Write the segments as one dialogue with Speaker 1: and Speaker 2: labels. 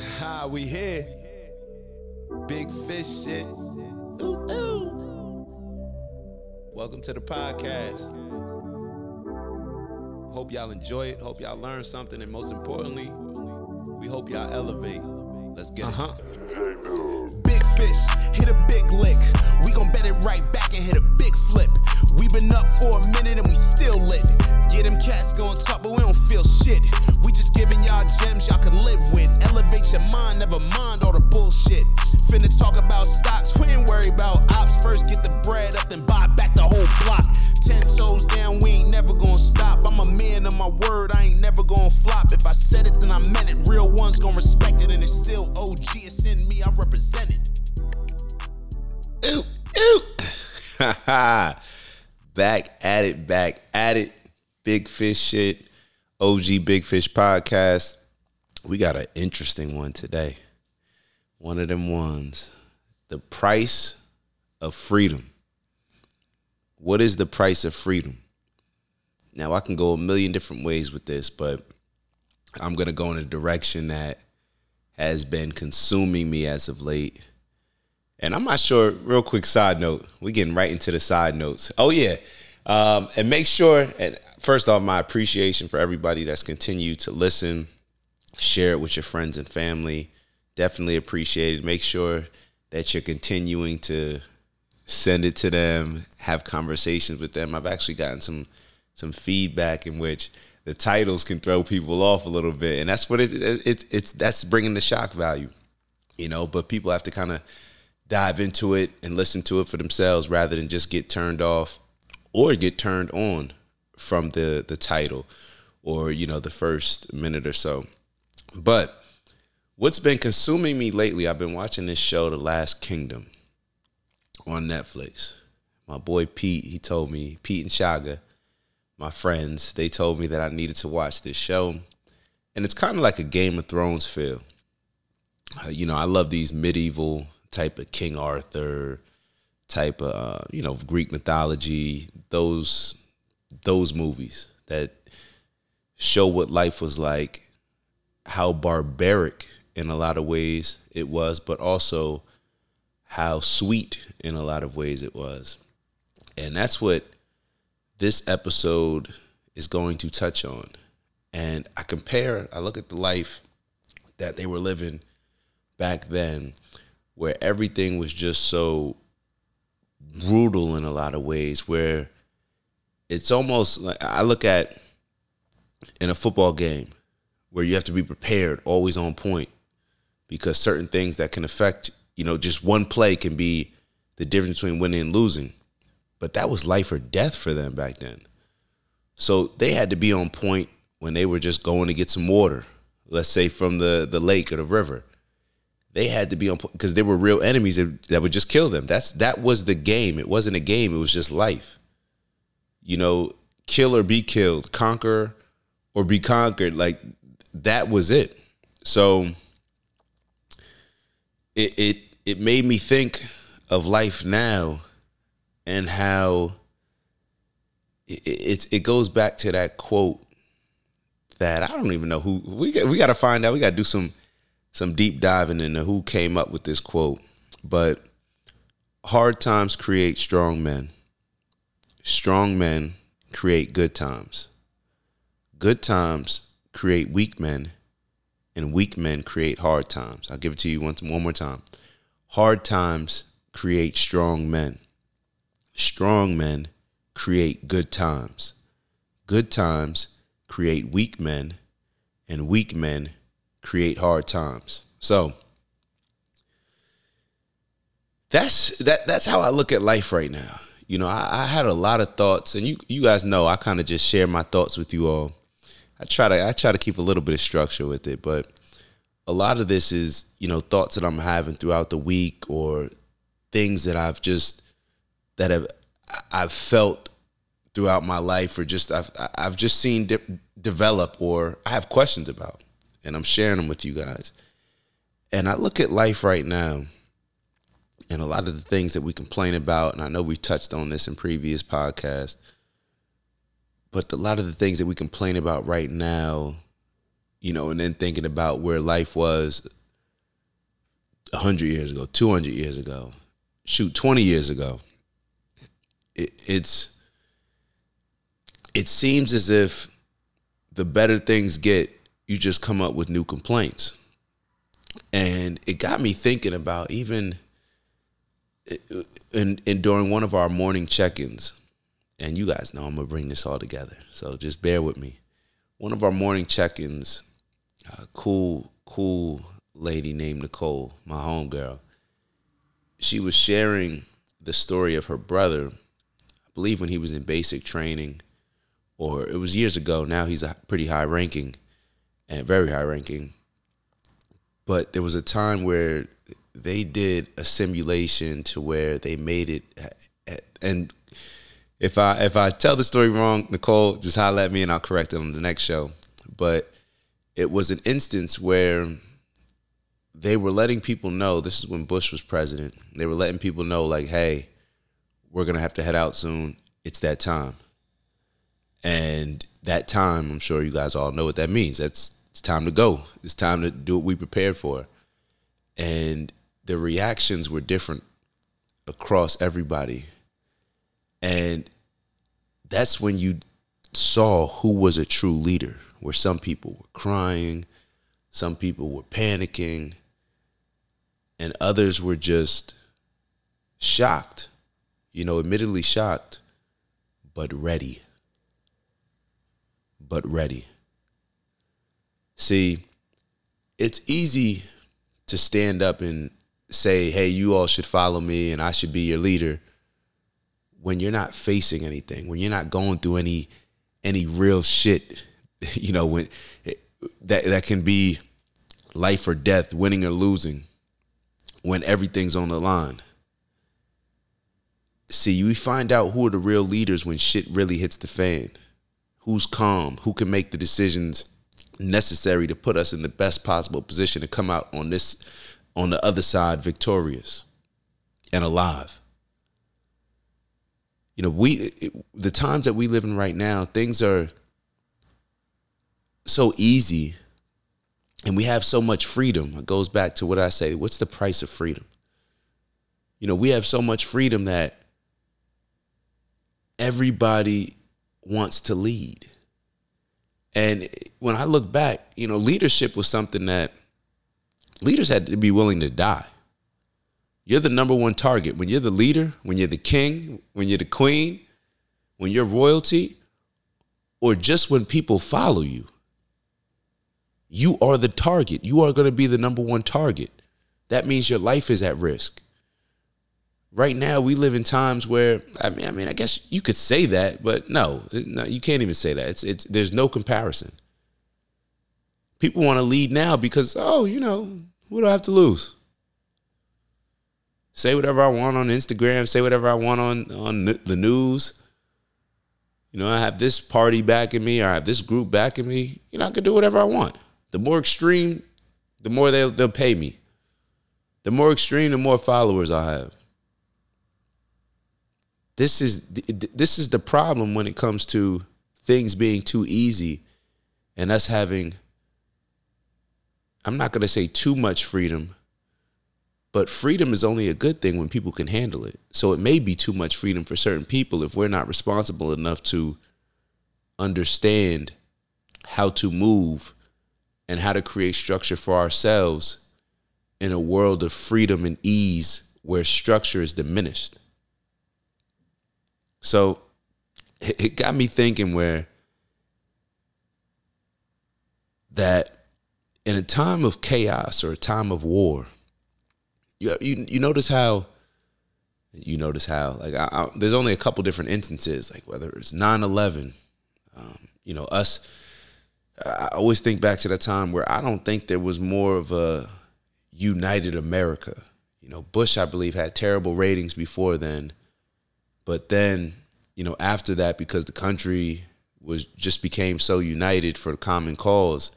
Speaker 1: Ha, we here. Big fish shit. Ooh, ooh. Welcome to the podcast. Hope y'all enjoy it. Hope y'all learn something. And most importantly, we hope y'all elevate. Let's get
Speaker 2: Uh-huh.
Speaker 1: it.
Speaker 2: Big fish, hit a big lick. We gon' bet it right back and hit a big flip. We been up for a minute and we still lit. Get them cats going talk, but we don't feel shit. We just giving y'all gems y'all can live with. Elevate your mind, never mind all the bullshit. Finna talk about stocks, we ain't worry about ops. First get the bread up, then buy back the whole block. Ten toes down, we ain't never gonna stop. I'm a man of my word, I ain't never gonna flop. If I said it, then I meant it. Real ones gonna respect it, and it's still OG. It's in me, I represent it.
Speaker 1: Ha ha. Back at it, back at it. Big fish shit. OG Big Fish podcast. We got an interesting one today. One of them ones. The price of freedom. What is the price of freedom? Now, I can go a million different ways with this, but I'm going to go in a direction that has been consuming me as of late. And I'm not sure, real quick side note, we're getting right into the side notes. Oh, yeah. Um, and make sure, and first off, my appreciation for everybody that's continued to listen, share it with your friends and family. Definitely appreciate it. Make sure that you're continuing to send it to them, have conversations with them. I've actually gotten some some feedback in which the titles can throw people off a little bit, and that's what it, it, it's it's that's bringing the shock value, you know. But people have to kind of dive into it and listen to it for themselves rather than just get turned off or get turned on from the the title or you know the first minute or so. But what's been consuming me lately? I've been watching this show, The Last Kingdom, on Netflix. My boy Pete, he told me Pete and Shaga, my friends, they told me that I needed to watch this show, and it's kind of like a Game of Thrones feel. Uh, you know, I love these medieval type of King Arthur type of uh, you know Greek mythology. Those those movies that show what life was like, how barbaric in a lot of ways it was, but also how sweet in a lot of ways it was. And that's what this episode is going to touch on. And I compare, I look at the life that they were living back then, where everything was just so brutal in a lot of ways, where it's almost like I look at in a football game where you have to be prepared, always on point, because certain things that can affect, you know, just one play can be the difference between winning and losing. But that was life or death for them back then. So they had to be on point when they were just going to get some water, let's say from the, the lake or the river. They had to be on because there were real enemies that, that would just kill them. That's that was the game. It wasn't a game, it was just life. You know, kill or be killed, conquer or be conquered. Like that was it. So it it it made me think of life now and how it, it it goes back to that quote that I don't even know who we got, we got to find out. We got to do some some deep diving into who came up with this quote. But hard times create strong men. Strong men create good times. Good times create weak men, and weak men create hard times. I'll give it to you one, one more time. Hard times create strong men. Strong men create good times. Good times create weak men, and weak men create hard times. So that's that that's how I look at life right now. You know, I, I had a lot of thoughts, and you you guys know I kind of just share my thoughts with you all. I try to I try to keep a little bit of structure with it, but a lot of this is you know thoughts that I'm having throughout the week or things that I've just that have I've felt throughout my life or just I've I've just seen de- develop or I have questions about and I'm sharing them with you guys. And I look at life right now and a lot of the things that we complain about and I know we've touched on this in previous podcasts but a lot of the things that we complain about right now, you know, and then thinking about where life was 100 years ago, 200 years ago, shoot, 20 years ago, it, it's it seems as if the better things get, you just come up with new complaints. And it got me thinking about even eh, in, in during one of our morning check-ins, and you guys know I'm gonna bring this all together, so just bear with me. One of our morning check-ins, a cool, cool lady named Nicole, my homegirl, she was sharing the story of her brother. I believe when he was in basic training, or it was years ago. Now he's a pretty high ranking and very high ranking. But there was a time where they did a simulation to where they made it and if I if I tell the story wrong, Nicole, just holler at me and I'll correct it on the next show. But it was an instance where they were letting people know this is when Bush was president. They were letting people know like, hey, we're gonna have to head out soon. It's that time. And that time, I'm sure you guys all know what that means. That's it's time to go. It's time to do what we prepared for. And the reactions were different across everybody. And that's when you saw who was a true leader, where some people were crying, some people were panicking, and others were just shocked, you know, admittedly shocked, but ready but ready. See, it's easy to stand up and say, hey, you all should follow me and I should be your leader when you're not facing anything, when you're not going through any any real shit, you know, when eh, that that can be life or death, winning or losing, when everything's on the line. See, we find out who are the real leaders when shit really hits the fan who's calm, who can make the decisions necessary to put us in the best possible position to come out on this on the other side victorious and alive. You know, we the times that we live in right now, things are so easy and we have so much freedom. It goes back to what I say, what's the price of freedom? You know, we have so much freedom that everybody wants to lead. And when I look back, you know, leadership was something that leaders had to be willing to die. You're the number one target. When you're the leader, when you're the king, when you're the queen, when you're royalty, or just when people follow you, you are the target. You are going to be the number one target. That means your life is at risk right now we live in times where I mean, I mean, I guess you could say that, but no, no, you can't even say that. It's it's there's no comparison. People want to lead now because oh, you know, what do I have to lose? Say whatever I want on Instagram. Say whatever I want on on the news. You know, I have this party backing me, or I have this group backing me. You know, I can do whatever I want. The more extreme, the more they'll they'll pay me. The more extreme, the more followers I have. This is this is the problem when it comes to things being too easy and us having I'm not going to say too much freedom, but freedom is only a good thing when people can handle it. So it may be too much freedom for certain people if we're not responsible enough to understand how to move and how to create structure for ourselves in a world of freedom and ease where structure is diminished. So it got me thinking where that in a time of chaos or a time of war, you you, you notice how you notice how like I, I, there's only a couple different instances like whether it's 9-11 um, you know us i always think back to that time where i don't think there was more of a united america. You know bush i believe had terrible ratings before then but then, you know, after that, because the country was just became so united for a common cause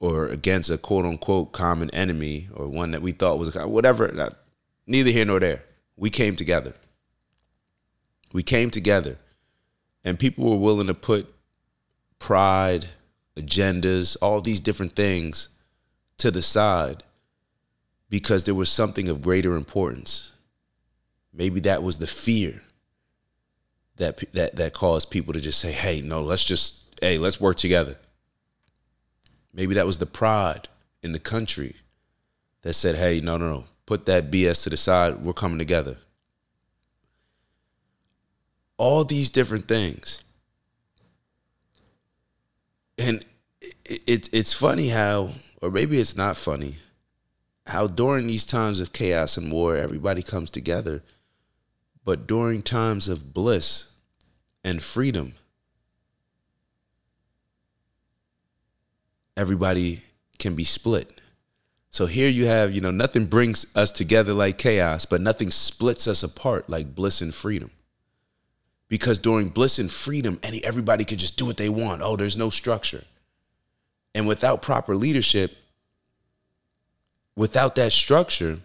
Speaker 1: or against a quote unquote common enemy or one that we thought was whatever, uh, neither here nor there. We came together. We came together and people were willing to put pride, agendas, all these different things to the side because there was something of greater importance. Maybe that was the fear that that that caused people to just say, "Hey, no, let's just hey, let's work together." Maybe that was the pride in the country that said, "Hey, no, no, no, put that BS to the side. We're coming together." All these different things. And it, it, it's funny how, or maybe it's not funny, how during these times of chaos and war, everybody comes together. But during times of bliss and freedom, everybody can be split. So here you have, you know, nothing brings us together like chaos, but nothing splits us apart like bliss and freedom. Because during bliss and freedom, any everybody could just do what they want. Oh, there's no structure. And without proper leadership, without that structure,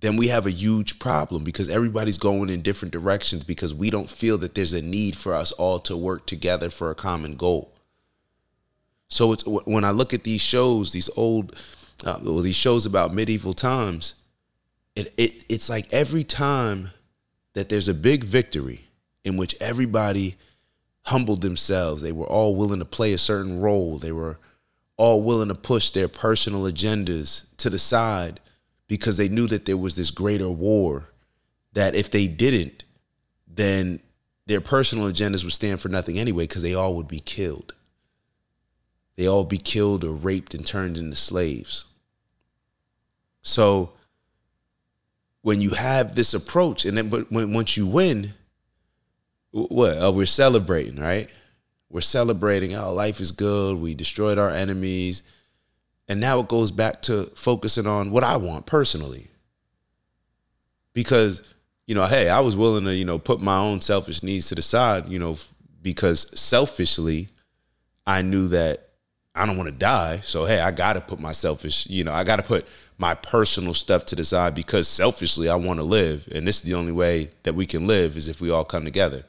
Speaker 1: then we have a huge problem because everybody's going in different directions because we don't feel that there's a need for us all to work together for a common goal. So it's when I look at these shows, these old, uh, well, these shows about medieval times, it, it it's like every time that there's a big victory in which everybody humbled themselves, they were all willing to play a certain role, they were all willing to push their personal agendas to the side because they knew that there was this greater war that if they didn't, then their personal agendas would stand for nothing anyway because they all would be killed. They all be killed or raped and turned into slaves. So when you have this approach, and then but when once you win, what? Oh, we're celebrating, right? We're celebrating. Oh, life is good. We destroyed our enemies. And now it goes back to focusing on what I want personally. Because, you know, hey, I was willing to, you know, put my own selfish needs to the side, you know, because selfishly, I knew that I don't want to die. So, hey, I got to put my selfish, you know, I got to put my personal stuff to the side because selfishly, I want to live. And this is the only way that we can live is if we all come together.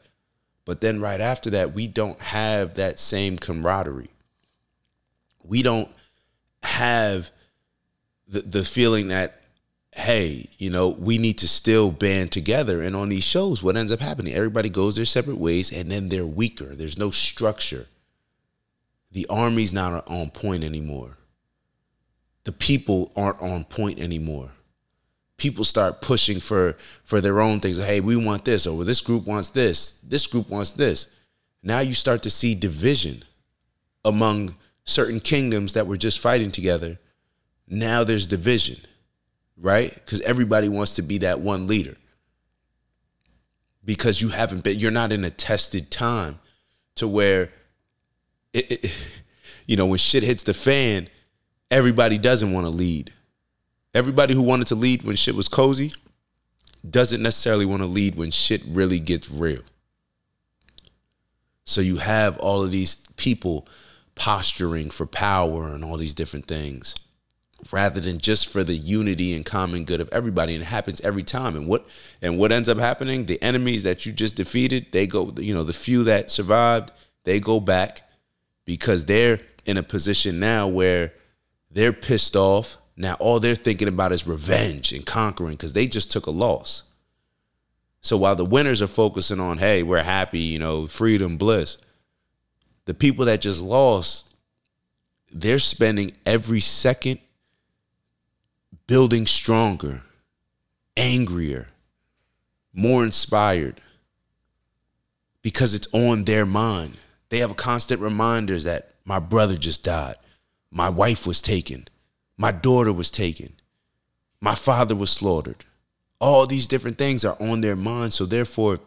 Speaker 1: But then right after that, we don't have that same camaraderie. We don't have the the feeling that hey, you know, we need to still band together. And on these shows, what ends up happening? Everybody goes their separate ways and then they're weaker. There's no structure. The army's not on point anymore. The people aren't on point anymore. People start pushing for for their own things. Hey, we want this, oh, or this group wants this, this group wants this. Now you start to see division among certain kingdoms that were just fighting together, now there's division, right? Because everybody wants to be that one leader. Because you haven't been, you're not in a tested time to where, it, it, you know, when shit hits the fan, everybody doesn't want to lead. Everybody who wanted to lead when shit was cozy doesn't necessarily want to lead when shit really gets real. So you have all of these people posturing for power and all these different things rather than just for the unity and common good of everybody. And it happens every time. And what and what ends up happening? The enemies that you just defeated they go you know the few that survived they go back because they're in a position now where they're pissed off. Now all they're thinking about is revenge and conquering because they just took a loss. So while the winners are focusing on hey we're happy you know freedom bliss the people that just lost, they're spending every second building stronger, angrier, more inspired because it's on their mind. They have constant reminders that my brother just died, my wife was taken, my daughter was taken, my father was slaughtered. All these different things are on their mind, so therefore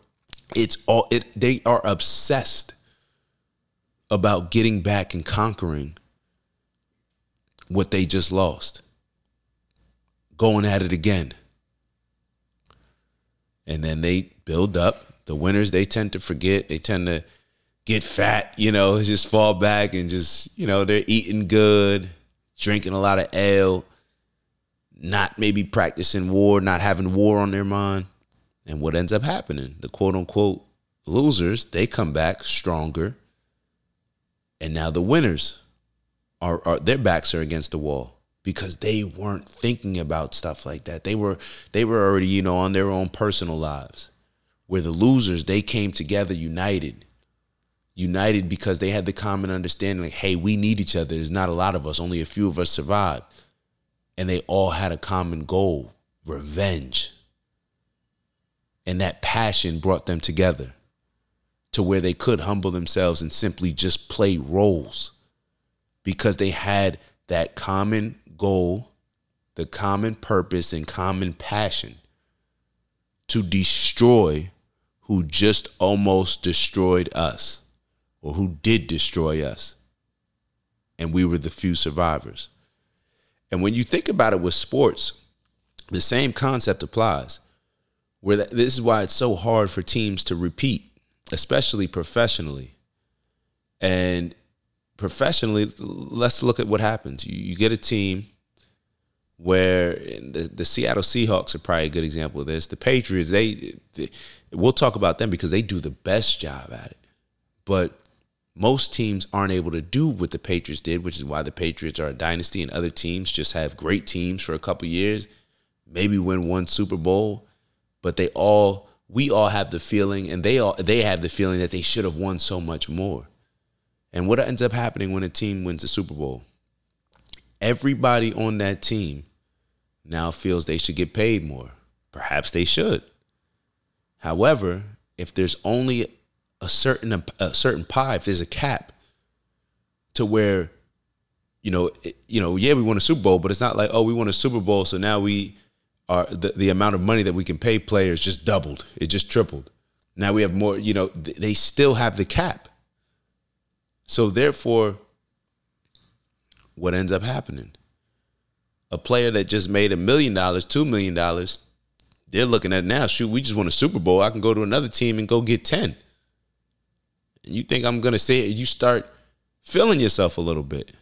Speaker 1: it's all it they are obsessed about getting back and conquering what they just lost. Going at it again. And then they build up. The winners, they tend to forget. They tend to get fat, you know, just fall back and just, you know, they're eating good, drinking a lot of ale, not maybe practicing war, not having war on their mind. And what ends up happening? The quote unquote losers, they come back stronger and now the winners are, are their backs are against the wall. because they weren't thinking about stuff like that. They were they were already, you know, on their own personal lives. Where the losers, they came together united. United because they had the common understanding like, hey, we need each other. There's not a lot of us, only a few of us survived. And they all had a common goal, revenge. And that passion brought them together to where they could humble themselves and simply just play roles because they had that common goal, the common purpose, and common passion to destroy who just almost destroyed us or who did destroy us. And we were the few survivors. And when you think about it with sports, the same concept applies. Where this is why it's so hard for teams to repeat, especially professionally. And professionally, let's look at what happens. You, you get a team where the, the Seattle Seahawks are probably a good example of this. The Patriots, they, they, we'll talk about them because they do the best job at it. But most teams aren't able to do what the Patriots did, which is why the Patriots are a dynasty and other teams just have great teams for a couple years, maybe win one Super Bowl, but they all we all have the feeling and they all they have the feeling that they should have won so much more. And what ends up happening when a team wins the Super Bowl? Everybody on that team now feels they should get paid more. Perhaps they should. However, if there's only a certain a certain pie, if there's a cap to where you know, you know, yeah, we won a Super Bowl, but it's not like, oh, we won a Super Bowl, so now we the, the amount of money that we can pay players just doubled. It just tripled. Now we have more, you know, they still have the cap. So therefore, what ends up happening? A player that just made a million dollars, two million dollars, they're looking at now, shoot, we just won a Super Bowl. I can go to another team and go get 10. And you think I'm gonna say it, you start feeling yourself a little bit.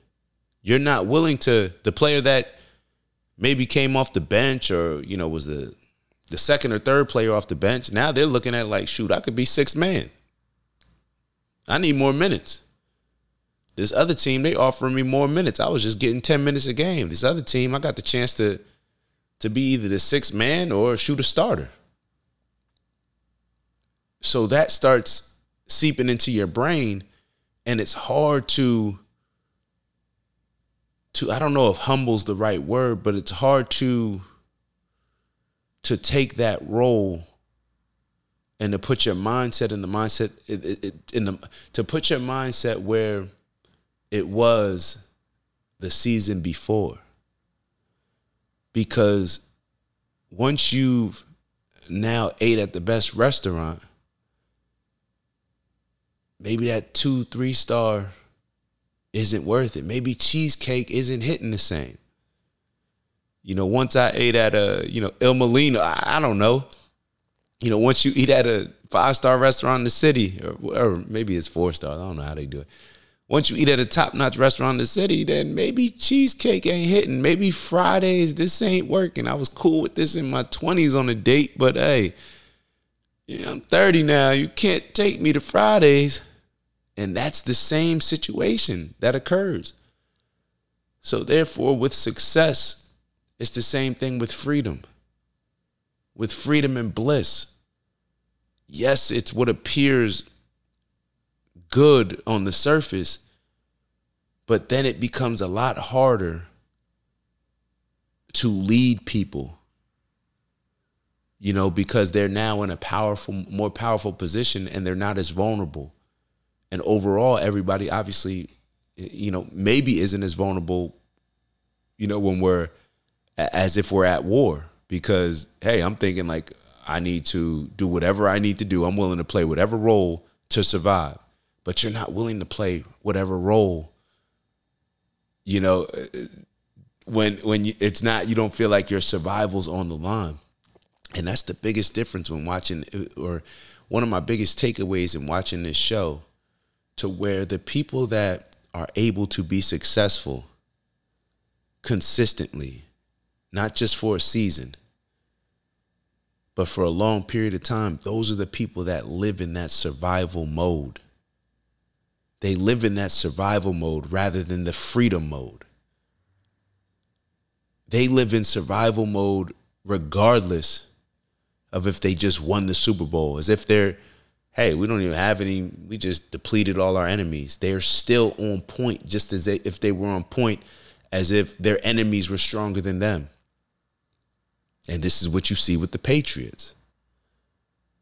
Speaker 1: You're not willing to the player that maybe came off the bench or, you know, was the the second or third player off the bench. Now they're looking at like, shoot, I could be sixth man. I need more minutes. This other team, they offering me more minutes. I was just getting 10 minutes a game. This other team, I got the chance to to be either the sixth man or shoot a starter. So that starts seeping into your brain and it's hard to to I don't know if humble's the right word, but it's hard to to take that role and to put your mindset in the mindset in the to put your mindset where it was the season before. Because once you've now ate at the best restaurant, maybe that two, three star isn't worth it. Maybe cheesecake isn't hitting the same. You know, once I ate at a, you know, Il Mulino, I, I don't know. You know, once you eat at a five star restaurant in the city, or, or maybe it's four stars, I don't know how they do it once you eat at a top notch restaurant in the city, then maybe cheesecake ain't hitting. Maybe Fridays, this ain't working. I was cool with this in my 20s on a date, but hey, yeah, I'm 30 now. You can't take me to Fridays. And that's the same situation that occurs. So, therefore, with success, it's the same thing with freedom. With freedom and bliss. Yes, it's what appears good on the surface, but then it becomes a lot harder to lead people. You know, because they're now in a powerful, more powerful position and they're not as vulnerable. And overall, everybody obviously, you know, maybe isn't as vulnerable, you know, when we're as if we're at war. Because, hey, I'm thinking like, I need to do whatever I need to do. I'm willing to play whatever role to survive but you're not willing to play whatever role you know when when it's not you don't feel like your survival's on the line and that's the biggest difference when watching or one of my biggest takeaways in watching this show to where the people that are able to be successful consistently not just for a season but for a long period of time those are the people that live in that survival mode they live in that survival mode rather than the freedom mode. they live in survival mode regardless of if they just won the Super Bowl, as if they're, hey, we don't even have any, we just depleted all our enemies. They're still on point, just as if they were on point, as if their enemies were stronger than them. And this is what you see with the Patriots.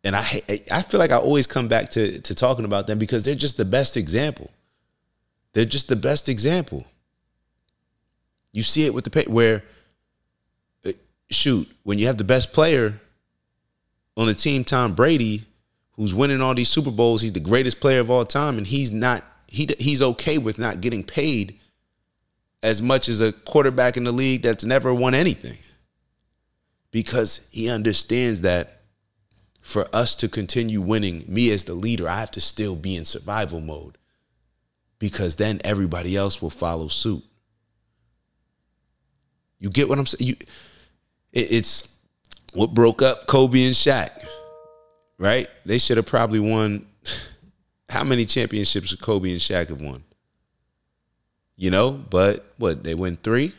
Speaker 1: And I I feel like I always come back to to talking about them because they're just the best example. They're just the best example. You see it with the where uh, shoot, when you have the best player on the team, Tom Brady, who's winning all these Super Bowls, he's the greatest player of all time, and he's not he he's okay with not getting paid as much as a quarterback in the league that's never won anything. Because he understands that for us to continue winning, me as the leader, I have to still be in survival mode. Because then everybody else will follow suit. You get what I'm saying? You, it, it's what broke up Kobe and Shaq, right? They should have probably won. How many championships Kobe and Shaq have won? You know, but what they win three.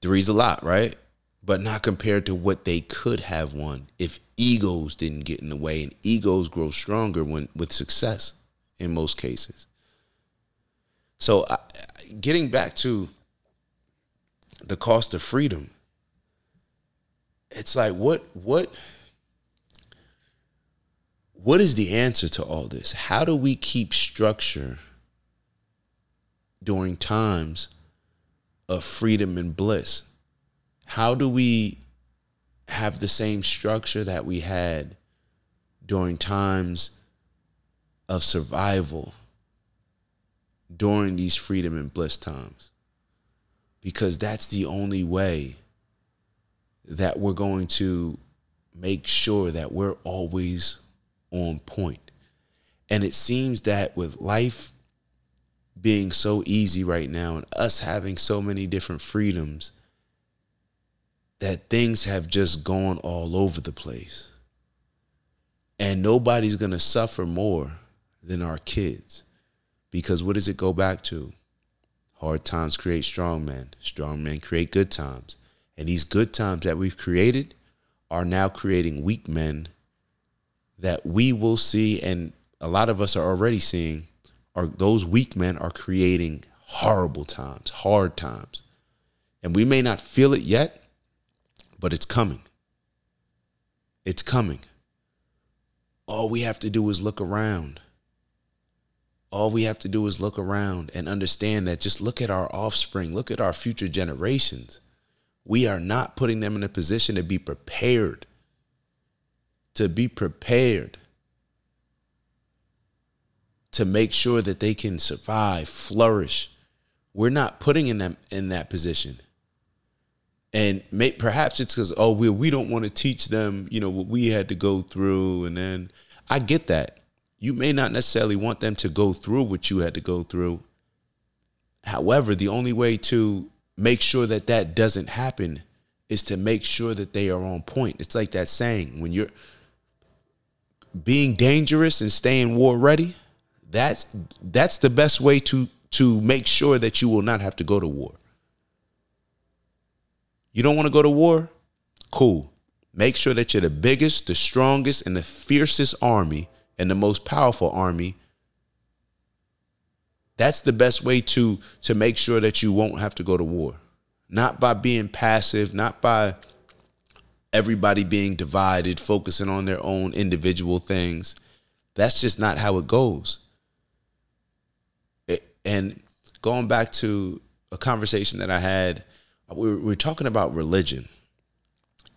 Speaker 1: Three's a lot, right? But not compared to what they could have won if egos didn't get in the way, and egos grow stronger when with success in most cases. So, uh, getting back to the cost of freedom. It's like what what what is the answer to all this? How do we keep structure during times of freedom and bliss? How do we have the same structure that we had during times of survival during these freedom and bliss times? because that's the only way that we're going to make sure that we're always on point. And it seems that with life being so easy right now and us having so many different freedoms, that things have just gone all over the place. And nobody's going to suffer more than our kids. Because what does it go back to? Hard times create strong men. Strong men create good times. And these good times that we've created are now creating weak men that we will see, and a lot of us are already seeing, are those weak men are creating horrible times, hard times. And we may not feel it yet, but it's coming. It's coming. All we have to do is look around all we have to do is look around and understand that just look at our offspring, look at our future generations. We are not putting them in a position to be prepared. To be prepared. To make sure that they can survive, flourish. We're not putting in them in that position. And may, perhaps it's because oh we we don't want to teach them you know what we had to go through, and then I get that you may not necessarily want them to go through what you had to go through. However, the only way to make sure that that doesn't happen is to make sure that they are on point. It's like that saying when you're being dangerous and staying war ready, that's that's the best way to to make sure that you will not have to go to war. You don't want to go to war? Cool. Make sure that you're the biggest, the strongest, and the fiercest army and the most powerful army that's the best way to to make sure that you won't have to go to war not by being passive not by everybody being divided focusing on their own individual things. That's just not how it goes. And going back to a conversation that i had we were, we were talking about religion.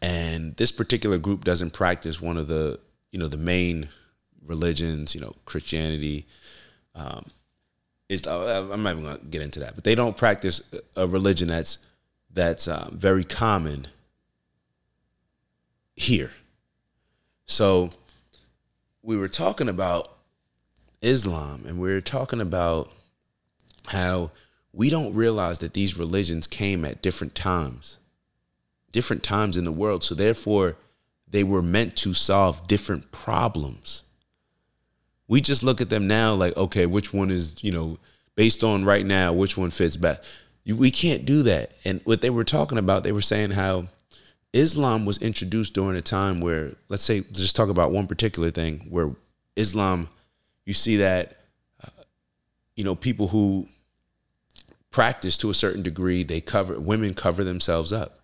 Speaker 1: And this particular group doesn't practice one of the you know the main religions, you know, Christianity. Um, is I'm not even gonna get into that, but they don't practice a religion that's that's uh, very common here. So we were talking about Islam, and we were talking about how we don't realize that these religions came at different times, different times in the world. So therefore, they were meant to solve different problems we just look at them now like, okay, which one is, you know, based on right now, which one fits best. We can't do that. And what they were talking about, they were saying how Islam was introduced during a time where, let's say, just talk about one particular thing where Islam, you see that, uh, you know, people who practice to a certain degree, they cover, women cover themselves up.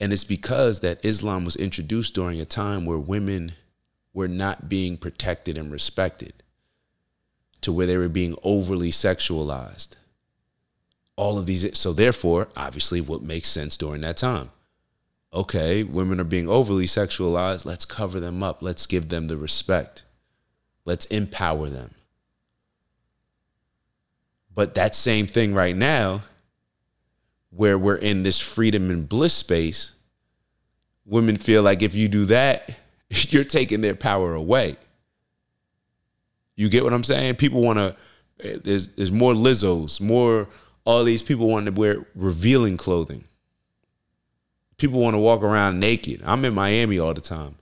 Speaker 1: And it's because that Islam was introduced during a time where women were not being protected and respected, to where they were being overly sexualized. All of these, so therefore, obviously, what makes sense during that time? Okay, women are being overly sexualized. Let's cover them up. Let's give them the respect. Let's empower them. But that same thing right now, where we're in this freedom and bliss space, women feel like if you do that, you're taking their power away. You get what I'm saying? People want to. Eh, there's there's more Lizzos, more all these people want to wear revealing clothing. People want to walk around naked. I'm in Miami all the time.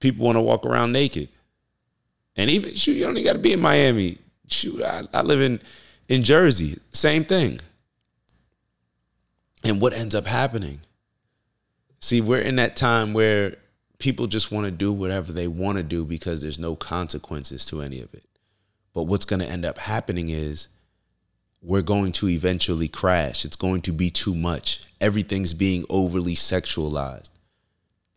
Speaker 1: People want to walk around naked. And even shoot, you don't even got to be in Miami. Shoot, I, I live in in Jersey. Same thing. And what ends up happening? See, we're in that time where people just want to do whatever they want to do because there's no consequences to any of it. But what's going to end up happening is we're going to eventually crash. It's going to be too much. Everything's being overly sexualized.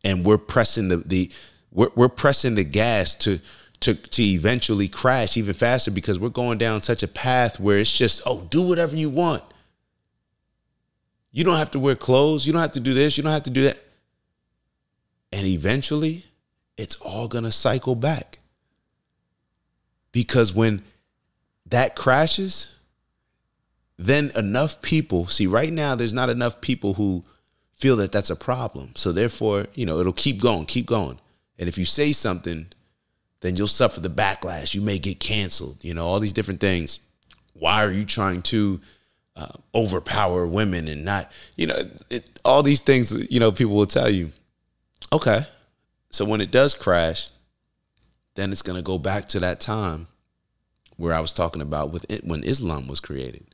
Speaker 1: And we're pressing the the we're, we're pressing the gas to to to eventually crash even faster because we're going down such a path where it's just, oh, do whatever you want. You don't have to wear clothes. You don't have to do this. You don't have to do that. And eventually, it's all going to cycle back. Because when that crashes, then enough people see right now there's not enough people who feel that that's a problem. So therefore, you know, it'll keep going, keep going. And if you say something, then you'll suffer the backlash. You may get canceled, you know, all these different things. Why are you trying to uh, overpower women and not, you know, it, all these things, you know, people will tell you. Okay. So when it does crash, then it's going to go back to that time where I was talking about with it, when Islam was created.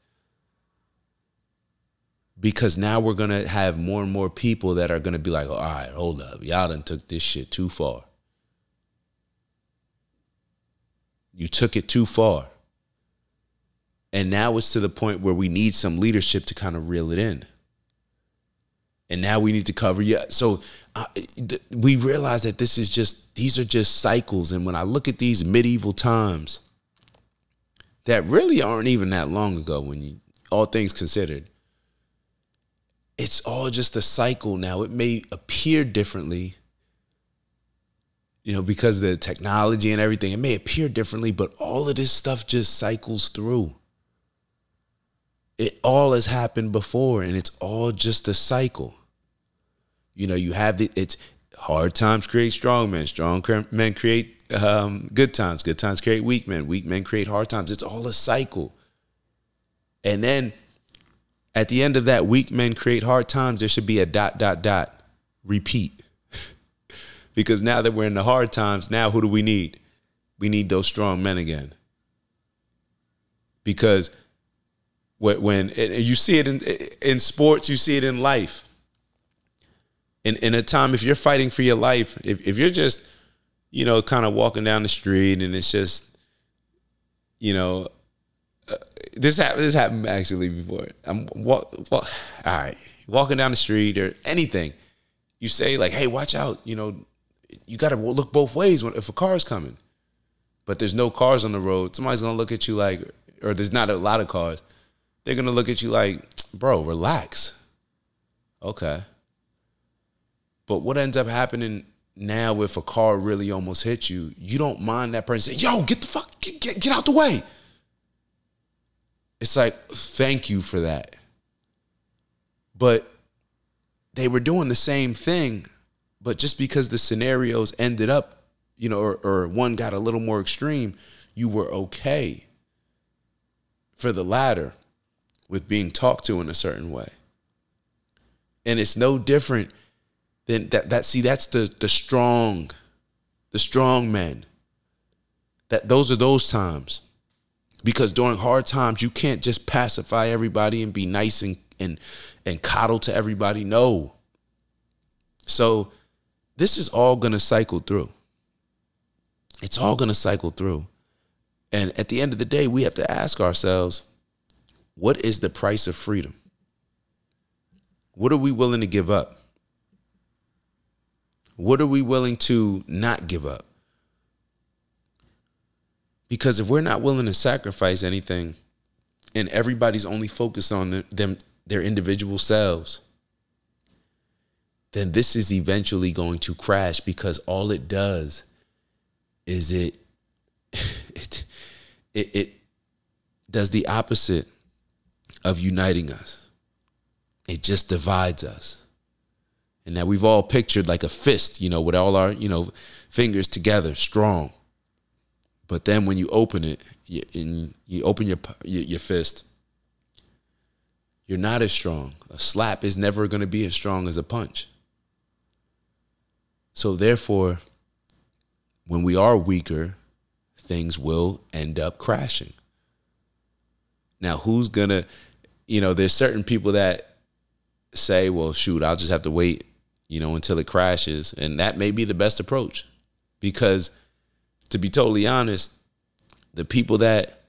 Speaker 1: Because now we're to have more and more people that are to be like, all right, hold up. Y'all done took this shit too far. You took it too far. And now it's to the point where we need some leadership to kind of reel it in. And now we need to cover. Yeah. So uh, we realize that this is just, these are just cycles. And when I look at these medieval times that really aren't even that long ago, when you, all things considered, it's all just a cycle now. It may appear differently, you know, because the technology and everything. It may appear differently, but all of this stuff just cycles through it all has happened before and it's all just a cycle. You know, you have the it's hard times create strong men, strong men create um, good times, good times create weak men, weak men create hard times. It's all a cycle. And then at the end of that, weak men create hard times, there should be a dot, dot, dot, repeat. because now that we're in the hard times, now who do we need? We need those strong men again. Because when you see it in in sports, you see it in life. In in a time, if you're fighting for your life, if if you're just, you know, kind of walking down the street and it's just, you know, this happened. This happened actually before. I'm walk, walk, all right, walking down the street or anything. You say like, "Hey, watch out!" You know, you got to look both ways when, if a car is coming. But there's no cars on the road. Somebody's gonna look at you like, or there's not a lot of cars they're gonna look at you like, bro, relax. Okay. But what ends up happening now if a car really almost hits you, you don't mind that person saying, yo, get the fuck, get, get, get out the way. It's like, thank you for that. But they were doing the same thing, but just because the scenarios ended up, you know, or, or one got a little more extreme, you were okay for the latter with being talked to in a certain way. And it's no different than that that see that's the the strong the strong men. That those are those times. Because during hard times, you can't just pacify everybody and be nice and and and coddle to everybody. No. So this is all going to cycle through. It's all going to cycle through. And at the end of the day, we have to ask ourselves, what is the price of freedom? What are we willing to give up? What are we willing to not give up? Because if we're not willing to sacrifice anything and everybody's only focused on them their individual selves, then this is eventually going to crash because all it does is it it it, it does the opposite of uniting us. It just divides us. And that we've all pictured like a fist, you know, with all our, you know, fingers together, strong. But then when you open it, you, and you open your, your your fist, you're not as strong. A slap is never going to be as strong as a punch. So therefore, when we are weaker, things will end up crashing. Now, who's going to, you know, there's certain people that say, well, shoot, I'll just have to wait, you know, until it crashes. And that may be the best approach because to be totally honest, the people that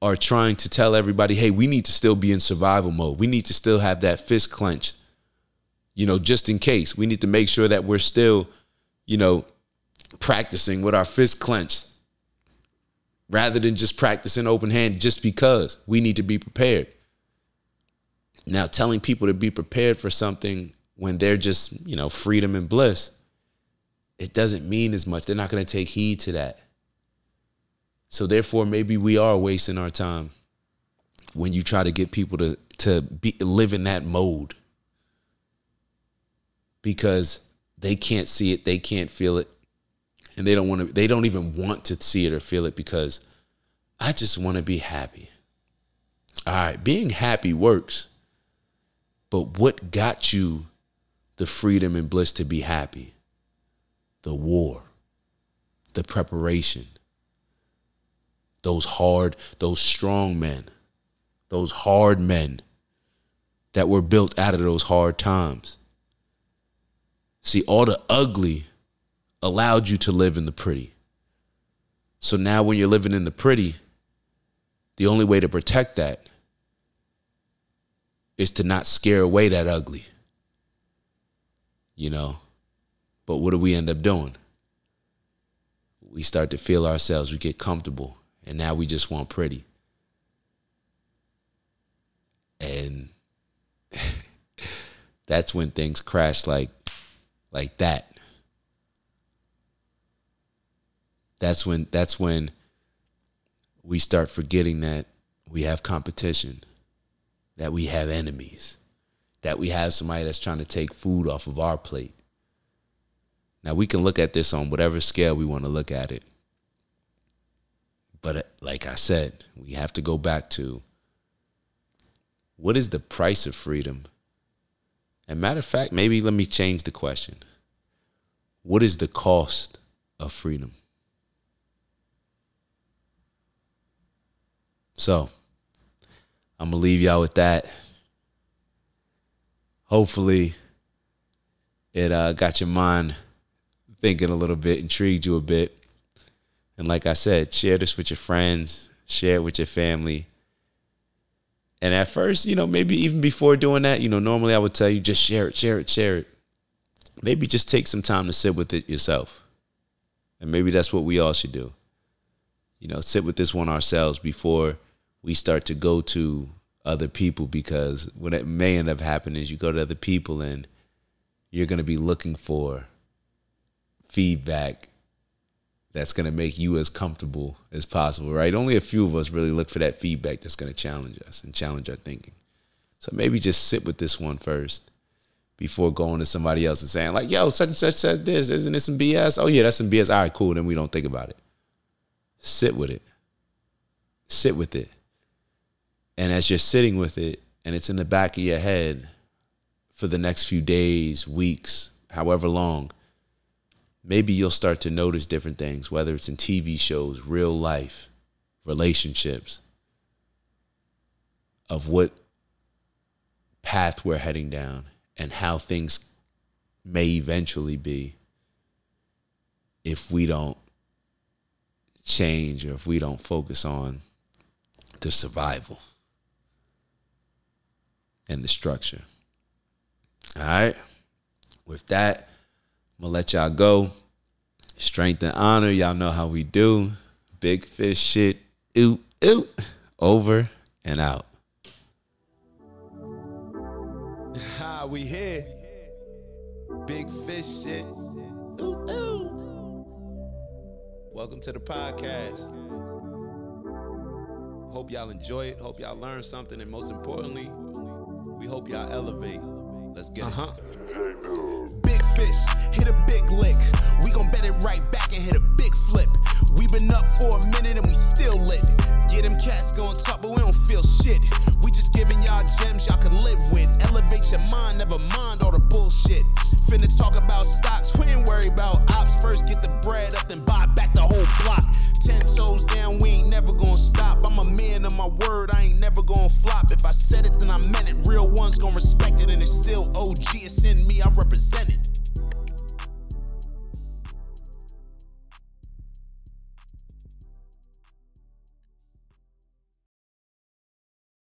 Speaker 1: are trying to tell everybody, hey, we need to still be in survival mode. We need to still have that fist clenched you know, just in case. We need to make sure that we're still, you know, practicing with our fist clenched rather than just practicing open hand just because we need to be prepared. Now, telling people to be prepared for something when they're just, you know, freedom and bliss, it doesn't mean as much. They're not going to take heed to that. So therefore, maybe we are wasting our time when you try to get people to to be live in that mode because they can't see it, they can't feel it, and they don't want to they don't even want to see it or feel it because I just want to be happy. All right, being happy works. But what got you the freedom and bliss to be happy? The war, the preparation, those hard, those strong men, those hard men that were built out of those hard times. See, all the ugly allowed you to live in the pretty. So now when you're living in the pretty, the only way to protect that is to not scare away that ugly. You know? But what do we end up doing? We start to feel ourselves, we get comfortable, and now we just want pretty. And that's when things crash like like that. That's when that's when we start forgetting that we have competition, that we have enemies, that we have somebody that's trying to take food off of our plate. Now we can look at this on whatever scale we want to look at it. But uh, like I said, we have to go back to what is the price of freedom and matter of fact, maybe let me change the question. What is the cost of freedom? So, I'm going to leave y'all with that. Hopefully, it uh, got your mind thinking a little bit, intrigued you a bit. And like I said, share this with your friends, share it with your family. And at first, you know, maybe even before doing that, you know, normally I would tell you just share it, share it, share it. Maybe just take some time to sit with it yourself. And maybe that's what we all should do. You know, sit with this one ourselves before we start to go to other people because what it may end up happening is you go to other people and you're going to be looking for feedback that's going to make you as comfortable as possible, right? Only a few of us really look for that feedback that's going to challenge us and challenge our thinking. So maybe just sit with this one first before going to somebody else and saying, like, yo, such and such said this. Isn't this some BS? Oh, yeah, that's some BS. All right, cool. Then we don't think about it. Sit with it. Sit with it. And as you're sitting with it and it's in the back of your head for the next few days, weeks, however long, maybe you'll start to notice different things, whether it's in TV shows, real life, relationships, of what path we're heading down and how things may eventually be if we don't change or if we don't focus on the survival and the structure. All right. With that, I'm going to let y'all go. Strength and honor. Y'all know how we do. Big fish shit. Ooh, ooh. Over and out.
Speaker 2: Ha, we here. Big fish shit. Ooh, ooh.
Speaker 1: Welcome to the podcast. Hope y'all enjoy it. Hope y'all learn something. And most importantly, we hope y'all elevate. Let's get
Speaker 2: Uh-huh.
Speaker 1: it.
Speaker 2: Hit a big lick. We gon' bet it right back and hit a big flip. We been up for a minute and we still lit. Get them cats going top, but we don't feel shit. We just giving y'all gems y'all can live with. Elevate your mind, never mind all the bullshit. Finna talk about stocks, we ain't worry about ops. First get the bread up, then buy back the whole block. Ten toes down, we ain't never gonna stop. I'm a man of my word, I ain't never gonna flop. If I said it, then I meant it. Real ones gonna respect it, and it's still OG. It's in me, I represent